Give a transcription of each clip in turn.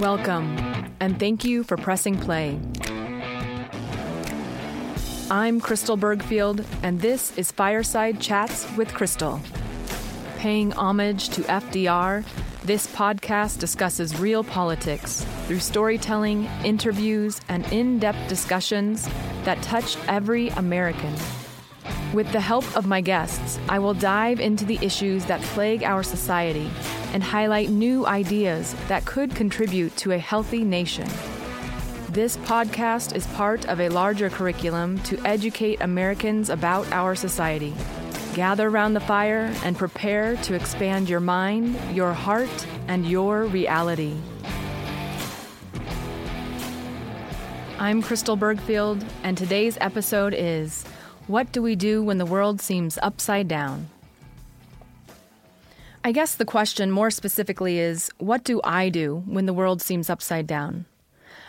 Welcome, and thank you for pressing play. I'm Crystal Bergfield, and this is Fireside Chats with Crystal. Paying homage to FDR, this podcast discusses real politics through storytelling, interviews, and in depth discussions that touch every American. With the help of my guests, I will dive into the issues that plague our society and highlight new ideas that could contribute to a healthy nation. This podcast is part of a larger curriculum to educate Americans about our society. Gather around the fire and prepare to expand your mind, your heart, and your reality. I'm Crystal Bergfield, and today's episode is What Do We Do When the World Seems Upside Down? I guess the question more specifically is What do I do when the world seems upside down?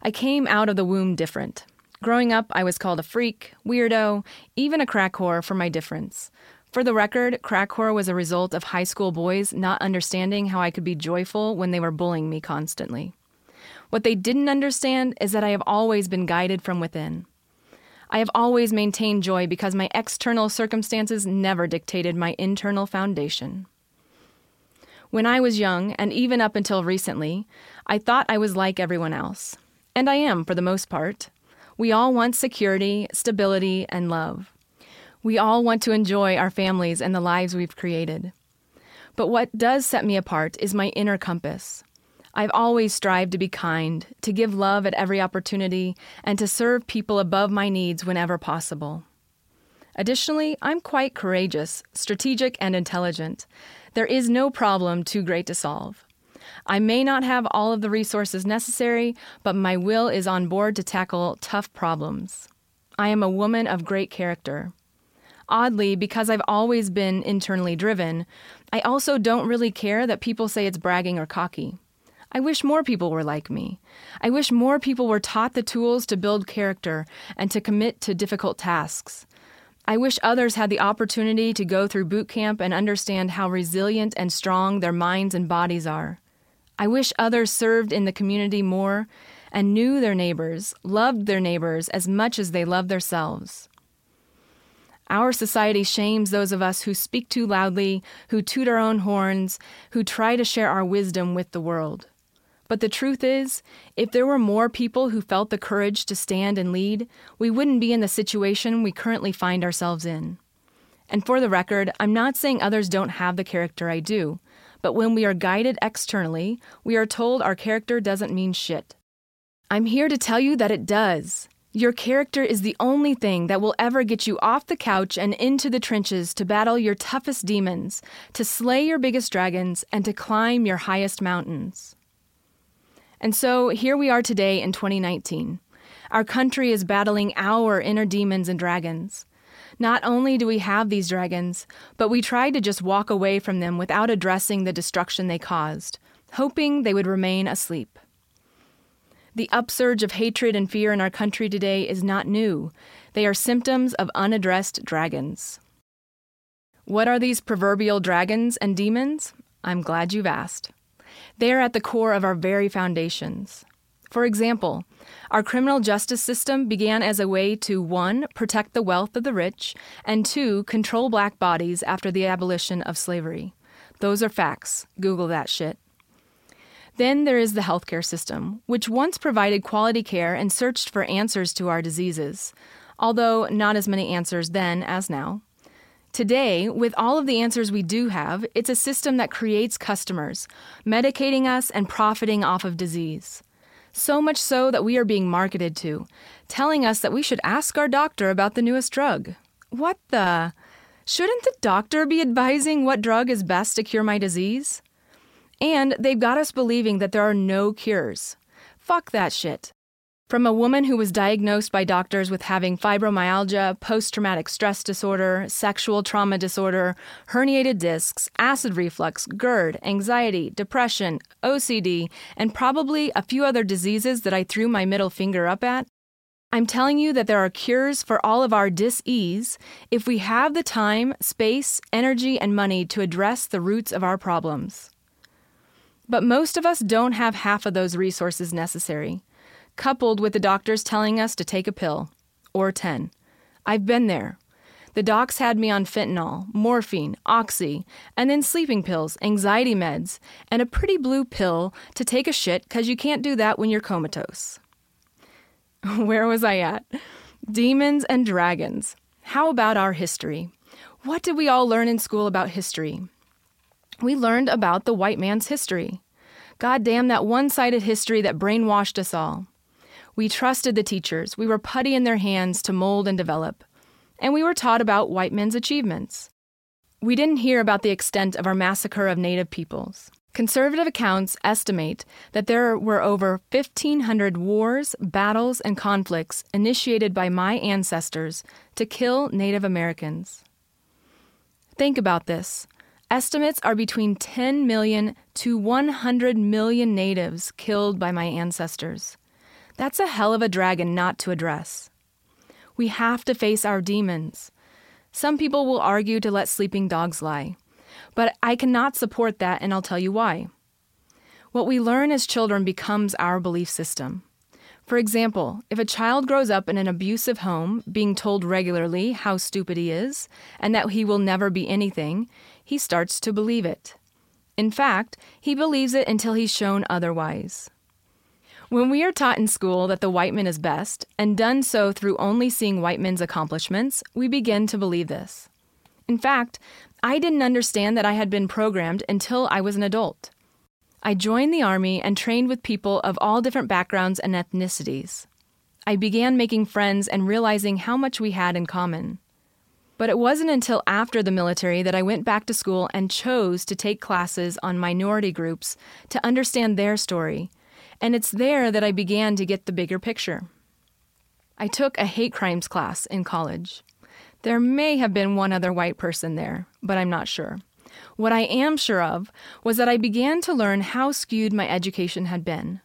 I came out of the womb different. Growing up, I was called a freak, weirdo, even a crack whore for my difference. For the record, crack whore was a result of high school boys not understanding how I could be joyful when they were bullying me constantly. What they didn't understand is that I have always been guided from within. I have always maintained joy because my external circumstances never dictated my internal foundation. When I was young, and even up until recently, I thought I was like everyone else. And I am for the most part. We all want security, stability, and love. We all want to enjoy our families and the lives we've created. But what does set me apart is my inner compass. I've always strived to be kind, to give love at every opportunity, and to serve people above my needs whenever possible. Additionally, I'm quite courageous, strategic, and intelligent. There is no problem too great to solve. I may not have all of the resources necessary, but my will is on board to tackle tough problems. I am a woman of great character. Oddly, because I've always been internally driven, I also don't really care that people say it's bragging or cocky. I wish more people were like me. I wish more people were taught the tools to build character and to commit to difficult tasks. I wish others had the opportunity to go through boot camp and understand how resilient and strong their minds and bodies are. I wish others served in the community more and knew their neighbors, loved their neighbors as much as they love themselves. Our society shames those of us who speak too loudly, who toot our own horns, who try to share our wisdom with the world. But the truth is, if there were more people who felt the courage to stand and lead, we wouldn't be in the situation we currently find ourselves in. And for the record, I'm not saying others don't have the character I do. But when we are guided externally, we are told our character doesn't mean shit. I'm here to tell you that it does. Your character is the only thing that will ever get you off the couch and into the trenches to battle your toughest demons, to slay your biggest dragons, and to climb your highest mountains. And so here we are today in 2019. Our country is battling our inner demons and dragons. Not only do we have these dragons, but we try to just walk away from them without addressing the destruction they caused, hoping they would remain asleep. The upsurge of hatred and fear in our country today is not new. They are symptoms of unaddressed dragons. What are these proverbial dragons and demons? I'm glad you've asked. They are at the core of our very foundations. For example, our criminal justice system began as a way to 1. protect the wealth of the rich, and 2. control black bodies after the abolition of slavery. Those are facts. Google that shit. Then there is the healthcare system, which once provided quality care and searched for answers to our diseases, although not as many answers then as now. Today, with all of the answers we do have, it's a system that creates customers, medicating us and profiting off of disease. So much so that we are being marketed to, telling us that we should ask our doctor about the newest drug. What the? Shouldn't the doctor be advising what drug is best to cure my disease? And they've got us believing that there are no cures. Fuck that shit. From a woman who was diagnosed by doctors with having fibromyalgia, post traumatic stress disorder, sexual trauma disorder, herniated discs, acid reflux, GERD, anxiety, depression, OCD, and probably a few other diseases that I threw my middle finger up at, I'm telling you that there are cures for all of our dis-ease if we have the time, space, energy, and money to address the roots of our problems. But most of us don't have half of those resources necessary, coupled with the doctors telling us to take a pill or 10. I've been there. The docs had me on fentanyl, morphine, oxy, and then sleeping pills, anxiety meds, and a pretty blue pill to take a shit because you can't do that when you're comatose. Where was I at? Demons and dragons. How about our history? What did we all learn in school about history? We learned about the white man's history. God damn that one sided history that brainwashed us all. We trusted the teachers. We were putty in their hands to mold and develop. And we were taught about white men's achievements. We didn't hear about the extent of our massacre of Native peoples. Conservative accounts estimate that there were over 1,500 wars, battles, and conflicts initiated by my ancestors to kill Native Americans. Think about this. Estimates are between 10 million to 100 million natives killed by my ancestors. That's a hell of a dragon not to address. We have to face our demons. Some people will argue to let sleeping dogs lie, but I cannot support that, and I'll tell you why. What we learn as children becomes our belief system. For example, if a child grows up in an abusive home, being told regularly how stupid he is and that he will never be anything, he starts to believe it. In fact, he believes it until he's shown otherwise. When we are taught in school that the white man is best, and done so through only seeing white men's accomplishments, we begin to believe this. In fact, I didn't understand that I had been programmed until I was an adult. I joined the Army and trained with people of all different backgrounds and ethnicities. I began making friends and realizing how much we had in common. But it wasn't until after the military that I went back to school and chose to take classes on minority groups to understand their story and it's there that I began to get the bigger picture. I took a hate crimes class in college. There may have been one other white person there, but I'm not sure. What I am sure of was that I began to learn how skewed my education had been.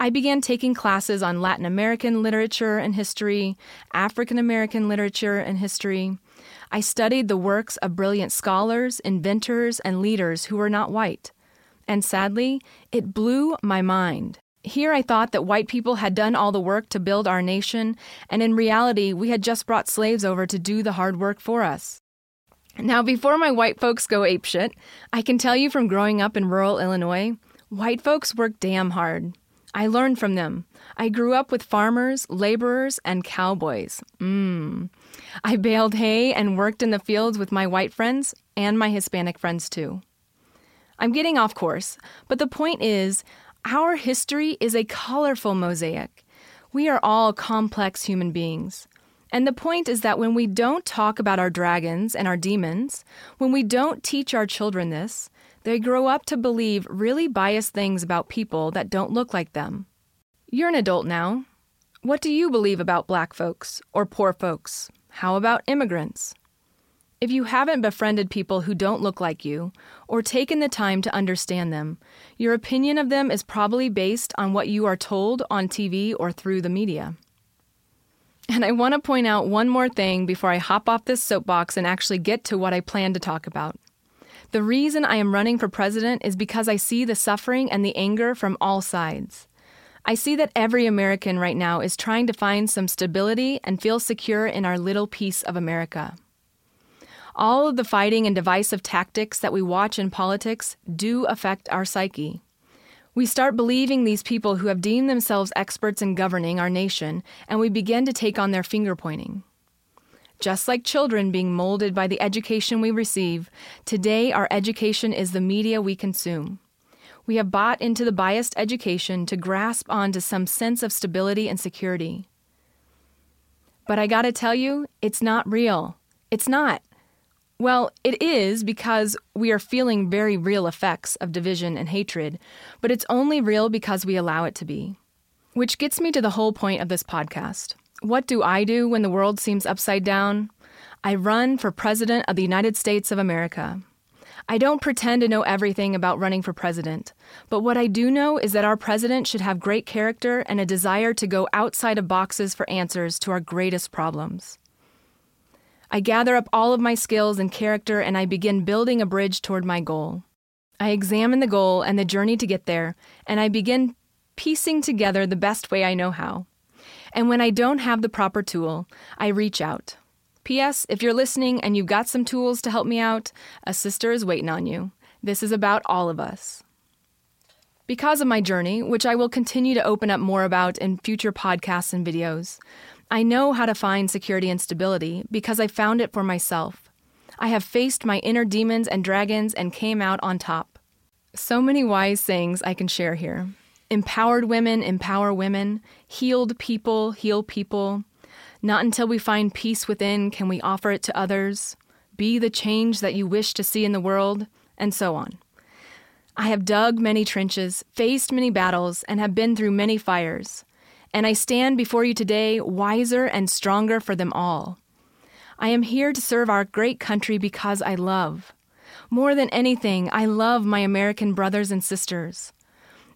I began taking classes on Latin American literature and history, African American literature and history. I studied the works of brilliant scholars, inventors, and leaders who were not white and sadly, it blew my mind. Here I thought that white people had done all the work to build our nation, and in reality, we had just brought slaves over to do the hard work for us. Now, before my white folks go apeshit, I can tell you from growing up in rural Illinois, white folks work damn hard. I learned from them. I grew up with farmers, laborers, and cowboys. Mmm. I baled hay and worked in the fields with my white friends and my Hispanic friends too. I'm getting off course, but the point is our history is a colorful mosaic. We are all complex human beings. And the point is that when we don't talk about our dragons and our demons, when we don't teach our children this, they grow up to believe really biased things about people that don't look like them. You're an adult now. What do you believe about black folks or poor folks? How about immigrants? If you haven't befriended people who don't look like you, or taken the time to understand them, your opinion of them is probably based on what you are told on TV or through the media. And I want to point out one more thing before I hop off this soapbox and actually get to what I plan to talk about. The reason I am running for president is because I see the suffering and the anger from all sides. I see that every American right now is trying to find some stability and feel secure in our little piece of America. All of the fighting and divisive tactics that we watch in politics do affect our psyche. We start believing these people who have deemed themselves experts in governing our nation, and we begin to take on their finger pointing. Just like children being molded by the education we receive, today our education is the media we consume. We have bought into the biased education to grasp onto some sense of stability and security. But I gotta tell you, it's not real. It's not. Well, it is because we are feeling very real effects of division and hatred, but it's only real because we allow it to be. Which gets me to the whole point of this podcast. What do I do when the world seems upside down? I run for President of the United States of America. I don't pretend to know everything about running for president, but what I do know is that our president should have great character and a desire to go outside of boxes for answers to our greatest problems. I gather up all of my skills and character and I begin building a bridge toward my goal. I examine the goal and the journey to get there, and I begin piecing together the best way I know how. And when I don't have the proper tool, I reach out. P.S. If you're listening and you've got some tools to help me out, a sister is waiting on you. This is about all of us. Because of my journey, which I will continue to open up more about in future podcasts and videos, I know how to find security and stability because I found it for myself. I have faced my inner demons and dragons and came out on top. So many wise sayings I can share here. Empowered women empower women, healed people heal people. Not until we find peace within can we offer it to others. Be the change that you wish to see in the world, and so on. I have dug many trenches, faced many battles, and have been through many fires. And I stand before you today wiser and stronger for them all. I am here to serve our great country because I love. More than anything, I love my American brothers and sisters.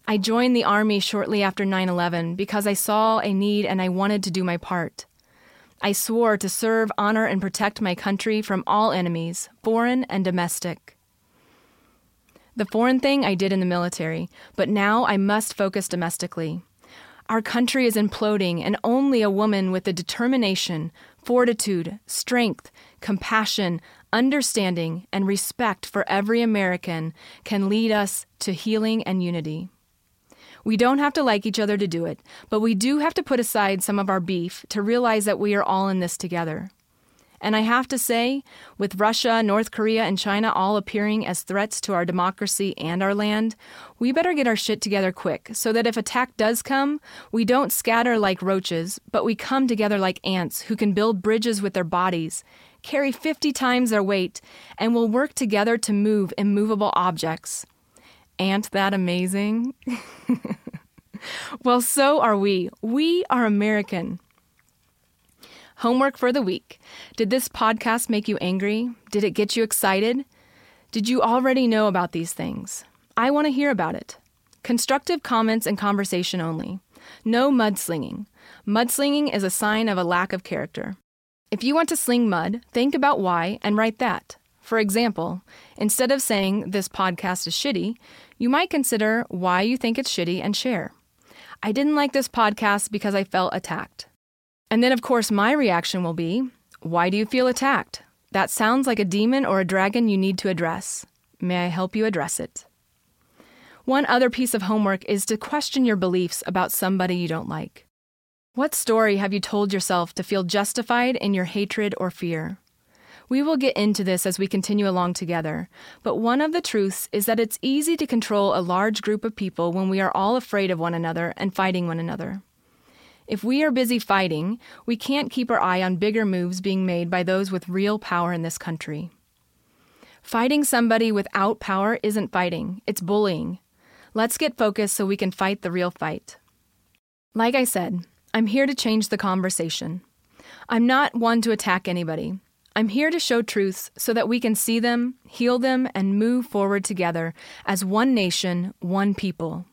I joined the Army shortly after 9 11 because I saw a need and I wanted to do my part. I swore to serve, honor, and protect my country from all enemies, foreign and domestic. The foreign thing I did in the military, but now I must focus domestically. Our country is imploding, and only a woman with the determination, fortitude, strength, compassion, understanding, and respect for every American can lead us to healing and unity. We don't have to like each other to do it, but we do have to put aside some of our beef to realize that we are all in this together. And I have to say, with Russia, North Korea, and China all appearing as threats to our democracy and our land, we better get our shit together quick so that if attack does come, we don't scatter like roaches, but we come together like ants who can build bridges with their bodies, carry 50 times their weight, and will work together to move immovable objects. Ain't that amazing? well, so are we. We are American. Homework for the week. Did this podcast make you angry? Did it get you excited? Did you already know about these things? I want to hear about it. Constructive comments and conversation only. No mudslinging. Mudslinging is a sign of a lack of character. If you want to sling mud, think about why and write that. For example, instead of saying this podcast is shitty, you might consider why you think it's shitty and share. I didn't like this podcast because I felt attacked. And then, of course, my reaction will be why do you feel attacked? That sounds like a demon or a dragon you need to address. May I help you address it? One other piece of homework is to question your beliefs about somebody you don't like. What story have you told yourself to feel justified in your hatred or fear? We will get into this as we continue along together, but one of the truths is that it's easy to control a large group of people when we are all afraid of one another and fighting one another. If we are busy fighting, we can't keep our eye on bigger moves being made by those with real power in this country. Fighting somebody without power isn't fighting, it's bullying. Let's get focused so we can fight the real fight. Like I said, I'm here to change the conversation. I'm not one to attack anybody. I'm here to show truths so that we can see them, heal them, and move forward together as one nation, one people.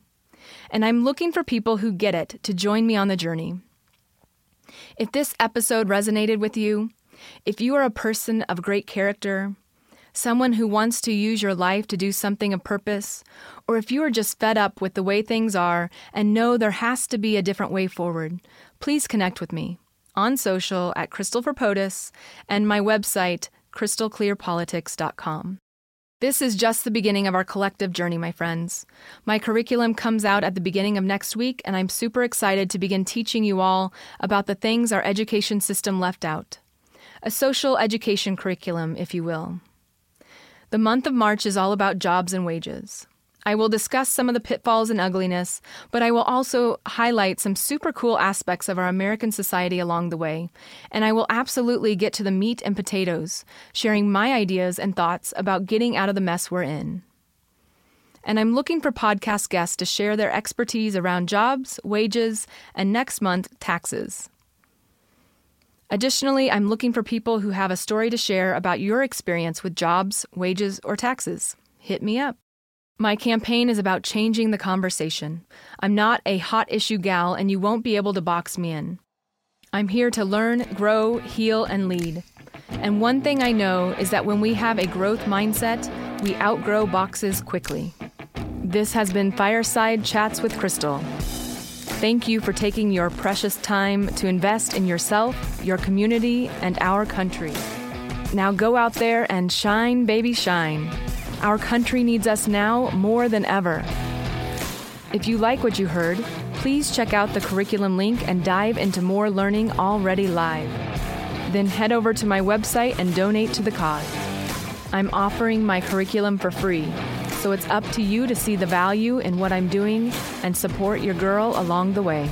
And I'm looking for people who get it to join me on the journey. If this episode resonated with you, if you are a person of great character, someone who wants to use your life to do something of purpose, or if you are just fed up with the way things are and know there has to be a different way forward, please connect with me on social at Crystal for POTUS and my website, crystalclearpolitics.com. This is just the beginning of our collective journey, my friends. My curriculum comes out at the beginning of next week, and I'm super excited to begin teaching you all about the things our education system left out. A social education curriculum, if you will. The month of March is all about jobs and wages. I will discuss some of the pitfalls and ugliness, but I will also highlight some super cool aspects of our American society along the way. And I will absolutely get to the meat and potatoes, sharing my ideas and thoughts about getting out of the mess we're in. And I'm looking for podcast guests to share their expertise around jobs, wages, and next month, taxes. Additionally, I'm looking for people who have a story to share about your experience with jobs, wages, or taxes. Hit me up. My campaign is about changing the conversation. I'm not a hot issue gal, and you won't be able to box me in. I'm here to learn, grow, heal, and lead. And one thing I know is that when we have a growth mindset, we outgrow boxes quickly. This has been Fireside Chats with Crystal. Thank you for taking your precious time to invest in yourself, your community, and our country. Now go out there and shine, baby, shine. Our country needs us now more than ever. If you like what you heard, please check out the curriculum link and dive into more learning already live. Then head over to my website and donate to the cause. I'm offering my curriculum for free, so it's up to you to see the value in what I'm doing and support your girl along the way.